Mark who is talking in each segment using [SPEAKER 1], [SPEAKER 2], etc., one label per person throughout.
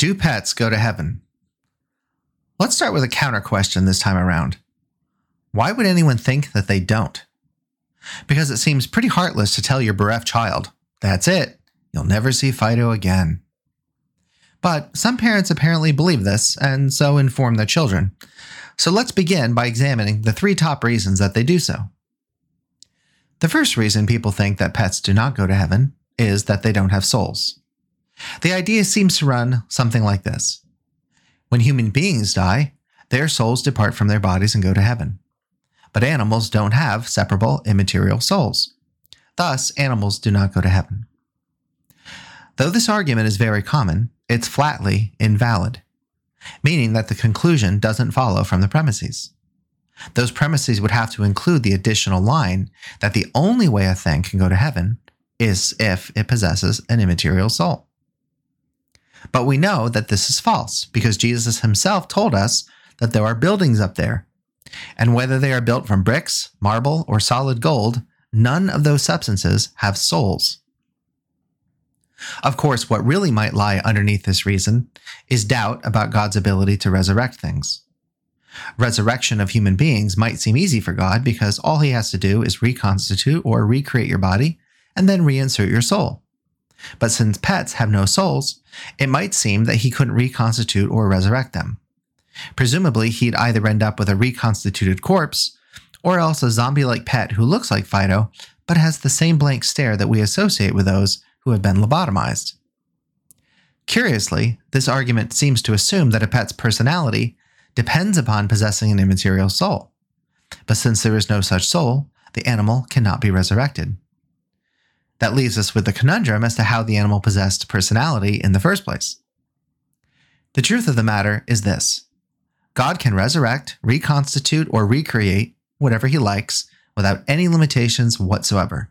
[SPEAKER 1] Do pets go to heaven? Let's start with a counter question this time around. Why would anyone think that they don't? Because it seems pretty heartless to tell your bereft child, that's it, you'll never see Fido again. But some parents apparently believe this and so inform their children. So let's begin by examining the three top reasons that they do so. The first reason people think that pets do not go to heaven is that they don't have souls. The idea seems to run something like this When human beings die, their souls depart from their bodies and go to heaven. But animals don't have separable immaterial souls. Thus, animals do not go to heaven. Though this argument is very common, it's flatly invalid, meaning that the conclusion doesn't follow from the premises. Those premises would have to include the additional line that the only way a thing can go to heaven is if it possesses an immaterial soul. But we know that this is false because Jesus himself told us that there are buildings up there. And whether they are built from bricks, marble, or solid gold, none of those substances have souls. Of course, what really might lie underneath this reason is doubt about God's ability to resurrect things. Resurrection of human beings might seem easy for God because all he has to do is reconstitute or recreate your body and then reinsert your soul. But since pets have no souls, it might seem that he couldn't reconstitute or resurrect them. Presumably, he'd either end up with a reconstituted corpse or else a zombie like pet who looks like Fido but has the same blank stare that we associate with those who have been lobotomized. Curiously, this argument seems to assume that a pet's personality depends upon possessing an immaterial soul. But since there is no such soul, the animal cannot be resurrected. That leaves us with the conundrum as to how the animal possessed personality in the first place. The truth of the matter is this God can resurrect, reconstitute, or recreate whatever he likes without any limitations whatsoever.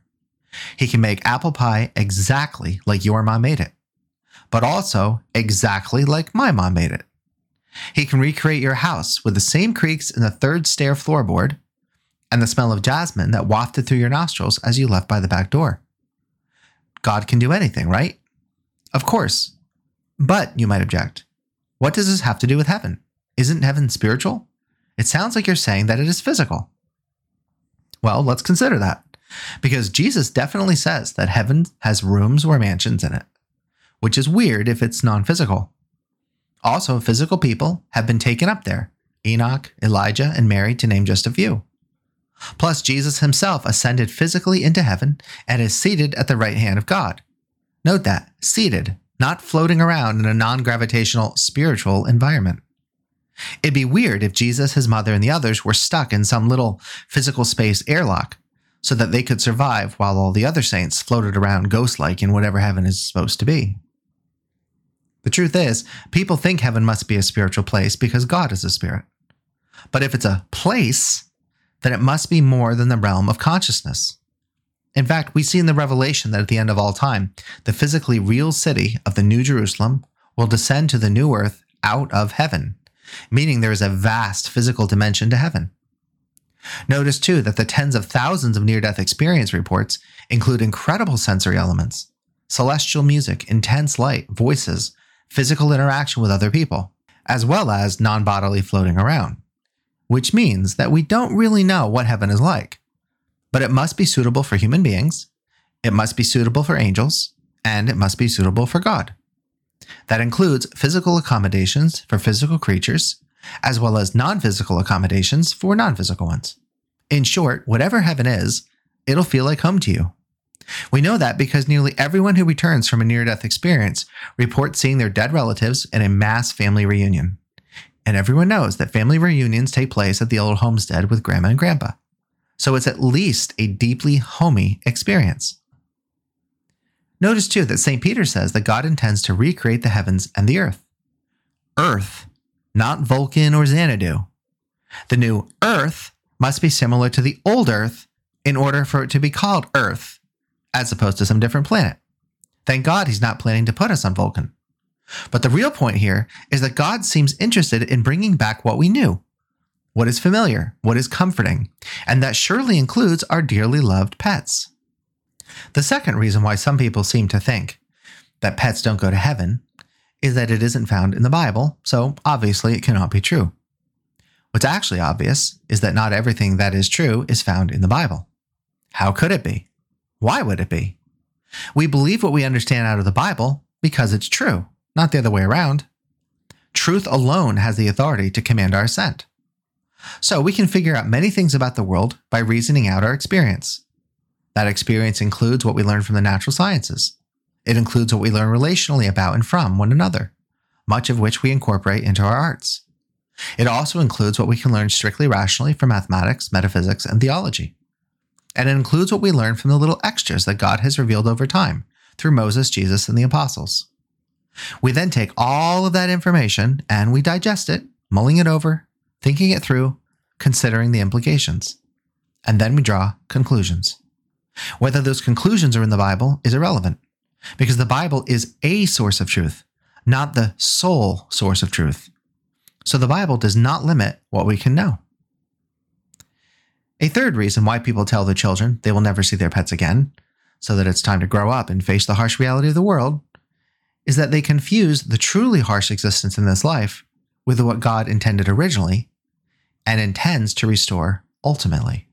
[SPEAKER 1] He can make apple pie exactly like your mom made it, but also exactly like my mom made it. He can recreate your house with the same creaks in the third stair floorboard and the smell of jasmine that wafted through your nostrils as you left by the back door. God can do anything, right? Of course. But, you might object, what does this have to do with heaven? Isn't heaven spiritual? It sounds like you're saying that it is physical. Well, let's consider that. Because Jesus definitely says that heaven has rooms or mansions in it, which is weird if it's non physical. Also, physical people have been taken up there Enoch, Elijah, and Mary, to name just a few. Plus, Jesus himself ascended physically into heaven and is seated at the right hand of God. Note that, seated, not floating around in a non gravitational spiritual environment. It'd be weird if Jesus, his mother, and the others were stuck in some little physical space airlock so that they could survive while all the other saints floated around ghost like in whatever heaven is supposed to be. The truth is, people think heaven must be a spiritual place because God is a spirit. But if it's a place, then it must be more than the realm of consciousness. In fact, we see in the Revelation that at the end of all time, the physically real city of the New Jerusalem will descend to the new earth out of heaven, meaning there is a vast physical dimension to heaven. Notice too that the tens of thousands of near death experience reports include incredible sensory elements celestial music, intense light, voices, physical interaction with other people, as well as non bodily floating around, which means that we don't really know what heaven is like. But it must be suitable for human beings, it must be suitable for angels, and it must be suitable for God. That includes physical accommodations for physical creatures, as well as non physical accommodations for non physical ones. In short, whatever heaven is, it'll feel like home to you. We know that because nearly everyone who returns from a near death experience reports seeing their dead relatives in a mass family reunion. And everyone knows that family reunions take place at the old homestead with grandma and grandpa. So it's at least a deeply homey experience. Notice too that St. Peter says that God intends to recreate the heavens and the earth. Earth, not Vulcan or Xanadu. The new earth must be similar to the old earth in order for it to be called earth as opposed to some different planet. Thank God he's not planning to put us on Vulcan. But the real point here is that God seems interested in bringing back what we knew, what is familiar, what is comforting, and that surely includes our dearly loved pets. The second reason why some people seem to think that pets don't go to heaven is that it isn't found in the Bible, so obviously it cannot be true. What's actually obvious is that not everything that is true is found in the Bible. How could it be? Why would it be? We believe what we understand out of the Bible because it's true, not the other way around. Truth alone has the authority to command our assent. So we can figure out many things about the world by reasoning out our experience. That experience includes what we learn from the natural sciences. It includes what we learn relationally about and from one another, much of which we incorporate into our arts. It also includes what we can learn strictly rationally from mathematics, metaphysics, and theology. And it includes what we learn from the little extras that God has revealed over time through Moses, Jesus, and the apostles. We then take all of that information and we digest it, mulling it over, thinking it through, considering the implications. And then we draw conclusions. Whether those conclusions are in the Bible is irrelevant because the Bible is a source of truth, not the sole source of truth. So the Bible does not limit what we can know. A third reason why people tell their children they will never see their pets again, so that it's time to grow up and face the harsh reality of the world, is that they confuse the truly harsh existence in this life with what God intended originally and intends to restore ultimately.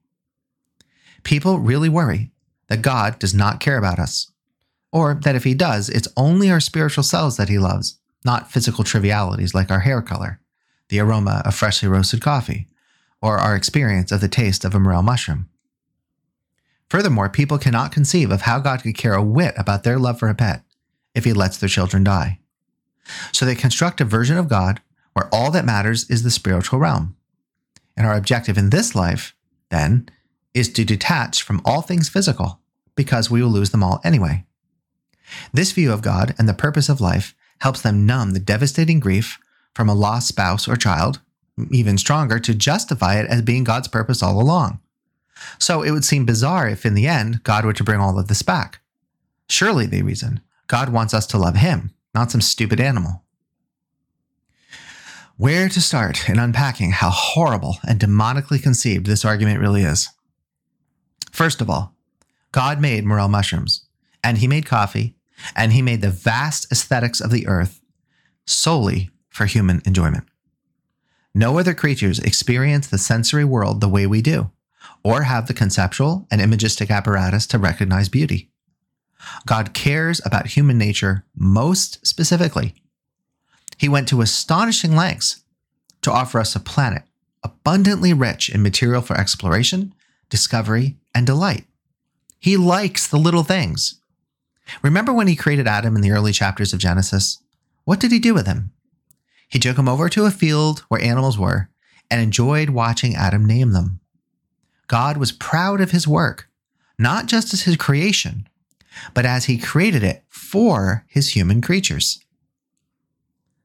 [SPEAKER 1] People really worry that God does not care about us, or that if He does, it's only our spiritual selves that He loves, not physical trivialities like our hair color, the aroma of freshly roasted coffee, or our experience of the taste of a morel mushroom. Furthermore, people cannot conceive of how God could care a whit about their love for a pet if he lets their children die. So they construct a version of God where all that matters is the spiritual realm. And our objective in this life, then, is to detach from all things physical because we will lose them all anyway. This view of God and the purpose of life helps them numb the devastating grief from a lost spouse or child even stronger, to justify it as being God's purpose all along. So it would seem bizarre if in the end God were to bring all of this back. Surely, they reason, God wants us to love Him, not some stupid animal. Where to start in unpacking how horrible and demonically conceived this argument really is? First of all, God made morel mushrooms, and He made coffee, and He made the vast aesthetics of the earth solely for human enjoyment. No other creatures experience the sensory world the way we do, or have the conceptual and imagistic apparatus to recognize beauty. God cares about human nature most specifically. He went to astonishing lengths to offer us a planet abundantly rich in material for exploration, discovery, and delight. He likes the little things. Remember when he created Adam in the early chapters of Genesis? What did he do with him? He took him over to a field where animals were and enjoyed watching Adam name them. God was proud of his work, not just as his creation, but as he created it for his human creatures.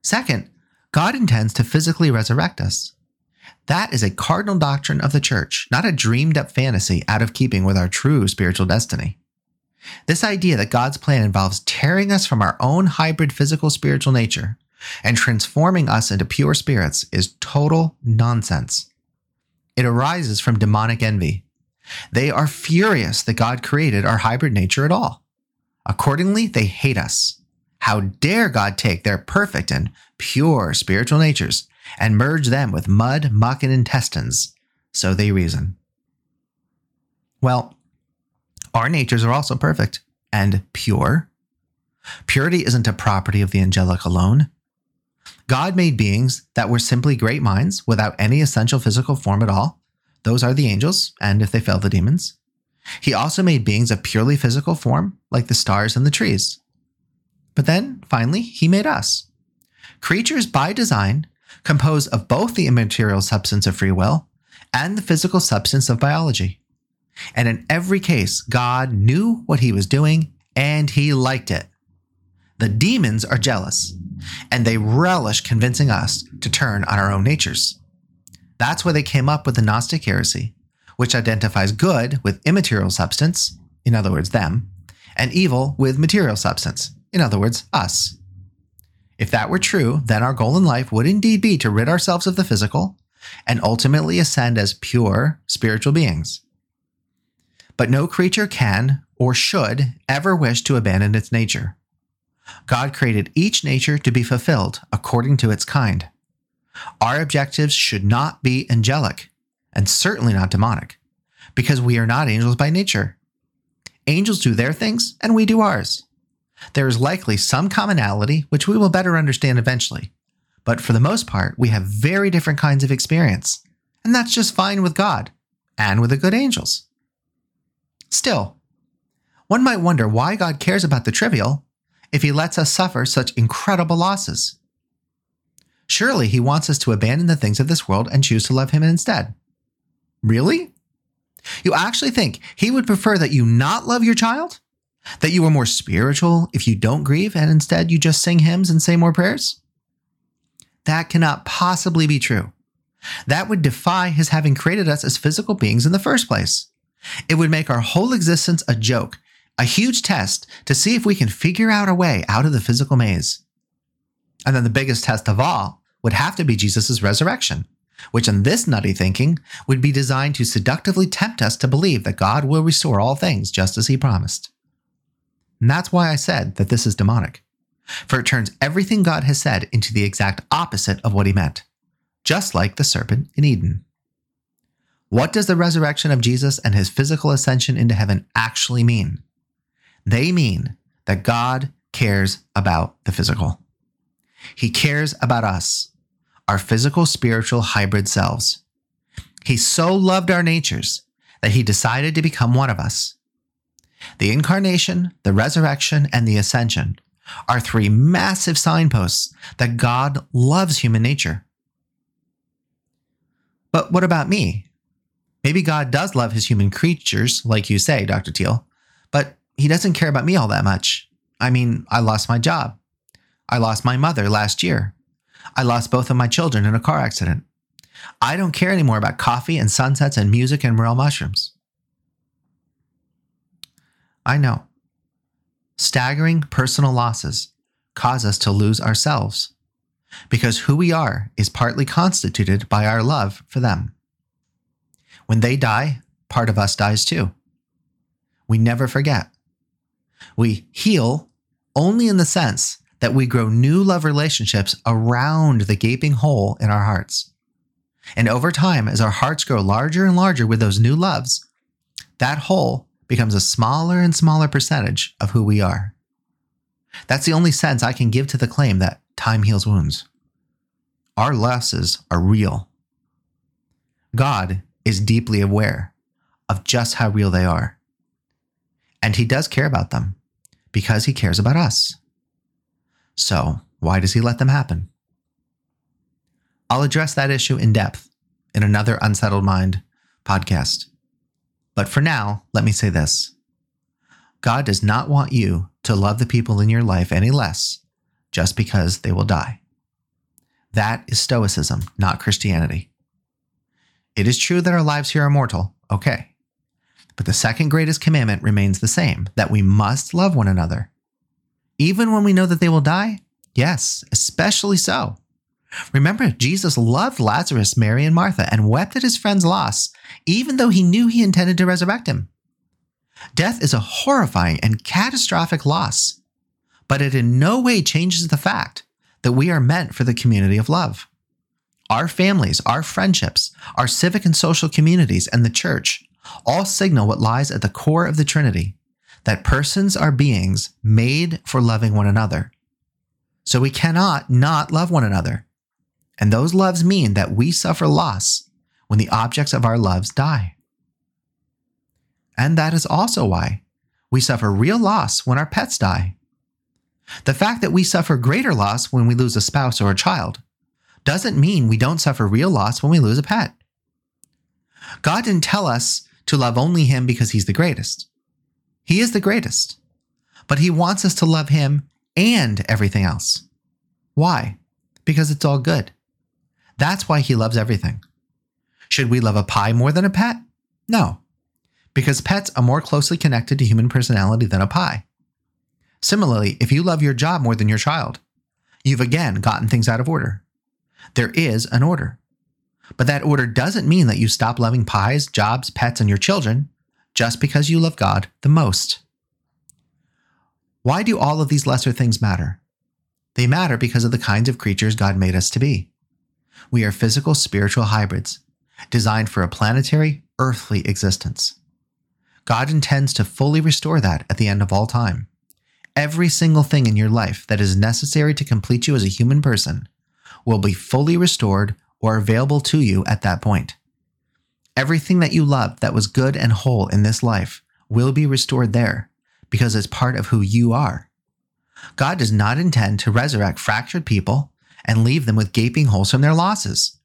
[SPEAKER 1] Second, God intends to physically resurrect us. That is a cardinal doctrine of the church, not a dreamed up fantasy out of keeping with our true spiritual destiny. This idea that God's plan involves tearing us from our own hybrid physical spiritual nature and transforming us into pure spirits is total nonsense. It arises from demonic envy. They are furious that God created our hybrid nature at all. Accordingly, they hate us. How dare God take their perfect and pure spiritual natures and merge them with mud, muck, and intestines? So they reason. Well, our natures are also perfect and pure. Purity isn't a property of the angelic alone. God made beings that were simply great minds without any essential physical form at all. Those are the angels, and if they fail, the demons. He also made beings of purely physical form, like the stars and the trees. But then, finally, he made us. Creatures by design, composed of both the immaterial substance of free will and the physical substance of biology. And in every case, God knew what he was doing and he liked it. The demons are jealous and they relish convincing us to turn on our own natures. That's why they came up with the Gnostic heresy, which identifies good with immaterial substance, in other words, them, and evil with material substance, in other words, us. If that were true, then our goal in life would indeed be to rid ourselves of the physical and ultimately ascend as pure spiritual beings. But no creature can or should ever wish to abandon its nature. God created each nature to be fulfilled according to its kind. Our objectives should not be angelic, and certainly not demonic, because we are not angels by nature. Angels do their things, and we do ours. There is likely some commonality, which we will better understand eventually. But for the most part, we have very different kinds of experience, and that's just fine with God and with the good angels. Still, one might wonder why God cares about the trivial if he lets us suffer such incredible losses. Surely he wants us to abandon the things of this world and choose to love him instead. Really? You actually think he would prefer that you not love your child? That you are more spiritual if you don't grieve and instead you just sing hymns and say more prayers? That cannot possibly be true. That would defy his having created us as physical beings in the first place. It would make our whole existence a joke, a huge test to see if we can figure out a way out of the physical maze. And then the biggest test of all would have to be Jesus' resurrection, which in this nutty thinking would be designed to seductively tempt us to believe that God will restore all things just as he promised. And that's why I said that this is demonic, for it turns everything God has said into the exact opposite of what he meant, just like the serpent in Eden. What does the resurrection of Jesus and his physical ascension into heaven actually mean? They mean that God cares about the physical. He cares about us, our physical spiritual hybrid selves. He so loved our natures that he decided to become one of us. The incarnation, the resurrection, and the ascension are three massive signposts that God loves human nature. But what about me? Maybe God does love his human creatures, like you say, Dr. Tiel, but he doesn't care about me all that much. I mean, I lost my job. I lost my mother last year. I lost both of my children in a car accident. I don't care anymore about coffee and sunsets and music and morel mushrooms. I know. Staggering personal losses cause us to lose ourselves because who we are is partly constituted by our love for them. When they die, part of us dies too. We never forget. We heal only in the sense that we grow new love relationships around the gaping hole in our hearts. And over time, as our hearts grow larger and larger with those new loves, that hole becomes a smaller and smaller percentage of who we are. That's the only sense I can give to the claim that time heals wounds. Our losses are real. God is deeply aware of just how real they are. And he does care about them because he cares about us. So, why does he let them happen? I'll address that issue in depth in another Unsettled Mind podcast. But for now, let me say this God does not want you to love the people in your life any less just because they will die. That is Stoicism, not Christianity. It is true that our lives here are mortal, okay. But the second greatest commandment remains the same that we must love one another. Even when we know that they will die? Yes, especially so. Remember, Jesus loved Lazarus, Mary, and Martha and wept at his friend's loss, even though he knew he intended to resurrect him. Death is a horrifying and catastrophic loss, but it in no way changes the fact that we are meant for the community of love our families, our friendships, our civic and social communities, and the church all signal what lies at the core of the Trinity that persons are beings made for loving one another. So we cannot not love one another. And those loves mean that we suffer loss when the objects of our loves die. And that is also why we suffer real loss when our pets die. The fact that we suffer greater loss when we lose a spouse or a child doesn't mean we don't suffer real loss when we lose a pet. God didn't tell us to love only Him because He's the greatest. He is the greatest, but He wants us to love Him and everything else. Why? Because it's all good. That's why He loves everything. Should we love a pie more than a pet? No, because pets are more closely connected to human personality than a pie. Similarly, if you love your job more than your child, you've again gotten things out of order. There is an order. But that order doesn't mean that you stop loving pies, jobs, pets, and your children just because you love God the most. Why do all of these lesser things matter? They matter because of the kinds of creatures God made us to be. We are physical spiritual hybrids, designed for a planetary, earthly existence. God intends to fully restore that at the end of all time. Every single thing in your life that is necessary to complete you as a human person will be fully restored or available to you at that point. Everything that you loved that was good and whole in this life will be restored there because it's part of who you are. God does not intend to resurrect fractured people and leave them with gaping holes from their losses.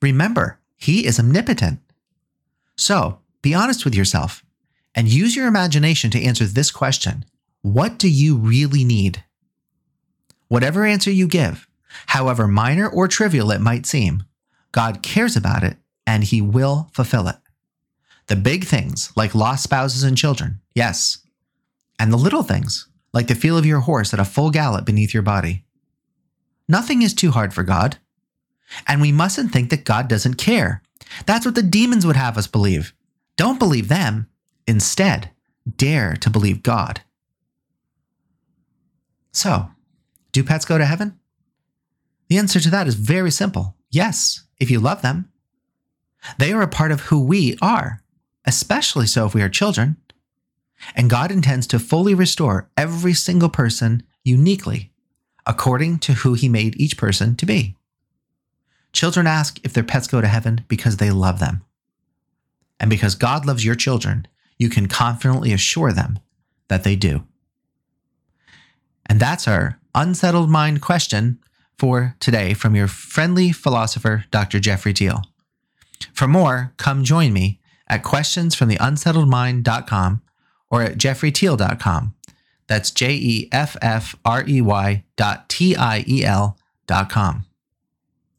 [SPEAKER 1] Remember, He is omnipotent. So be honest with yourself and use your imagination to answer this question What do you really need? Whatever answer you give, however minor or trivial it might seem, God cares about it and He will fulfill it. The big things, like lost spouses and children, yes. And the little things, like the feel of your horse at a full gallop beneath your body. Nothing is too hard for God. And we mustn't think that God doesn't care. That's what the demons would have us believe. Don't believe them. Instead, dare to believe God. So, do pets go to heaven? The answer to that is very simple yes, if you love them. They are a part of who we are, especially so if we are children. And God intends to fully restore every single person uniquely, according to who He made each person to be. Children ask if their pets go to heaven because they love them. And because God loves your children, you can confidently assure them that they do. And that's our unsettled mind question for today from your friendly philosopher, Dr. Jeffrey Tiel. For more, come join me at questionsfromtheunsettledmind.com or at jeffreytiel.com. That's J E F F R E Y dot T I E L dot com.